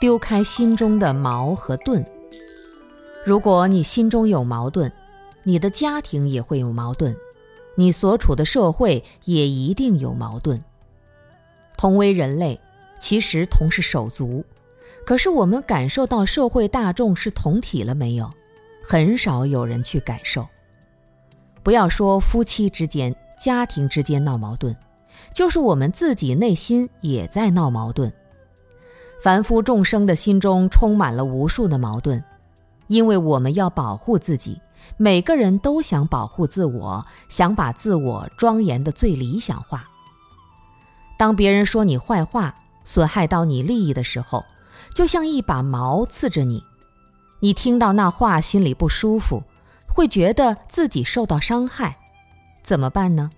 丢开心中的矛和盾。如果你心中有矛盾，你的家庭也会有矛盾，你所处的社会也一定有矛盾。同为人类，其实同是手足，可是我们感受到社会大众是同体了没有？很少有人去感受。不要说夫妻之间、家庭之间闹矛盾，就是我们自己内心也在闹矛盾。凡夫众生的心中充满了无数的矛盾，因为我们要保护自己，每个人都想保护自我，想把自我庄严的最理想化。当别人说你坏话，损害到你利益的时候，就像一把矛刺着你，你听到那话心里不舒服，会觉得自己受到伤害，怎么办呢？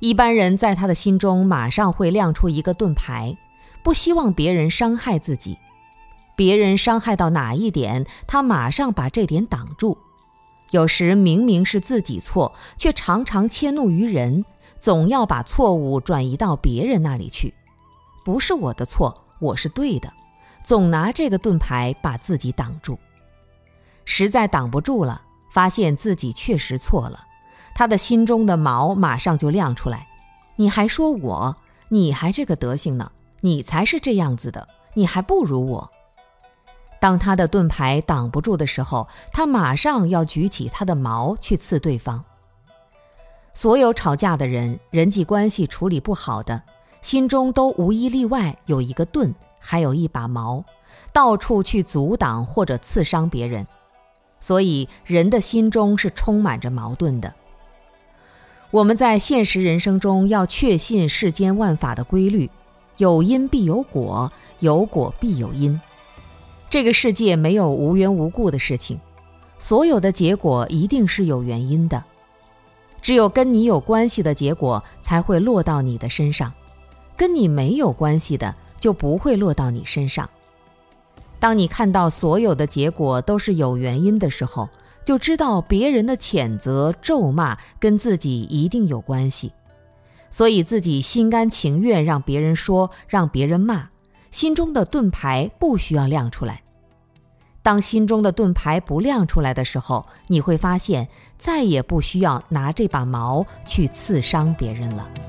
一般人在他的心中马上会亮出一个盾牌。不希望别人伤害自己，别人伤害到哪一点，他马上把这点挡住。有时明明是自己错，却常常迁怒于人，总要把错误转移到别人那里去。不是我的错，我是对的，总拿这个盾牌把自己挡住。实在挡不住了，发现自己确实错了，他的心中的矛马上就亮出来。你还说我，你还这个德行呢？你才是这样子的，你还不如我。当他的盾牌挡不住的时候，他马上要举起他的矛去刺对方。所有吵架的人，人际关系处理不好的，心中都无一例外有一个盾，还有一把矛，到处去阻挡或者刺伤别人。所以，人的心中是充满着矛盾的。我们在现实人生中要确信世间万法的规律。有因必有果，有果必有因。这个世界没有无缘无故的事情，所有的结果一定是有原因的。只有跟你有关系的结果才会落到你的身上，跟你没有关系的就不会落到你身上。当你看到所有的结果都是有原因的时候，就知道别人的谴责、咒骂跟自己一定有关系。所以自己心甘情愿让别人说，让别人骂，心中的盾牌不需要亮出来。当心中的盾牌不亮出来的时候，你会发现再也不需要拿这把矛去刺伤别人了。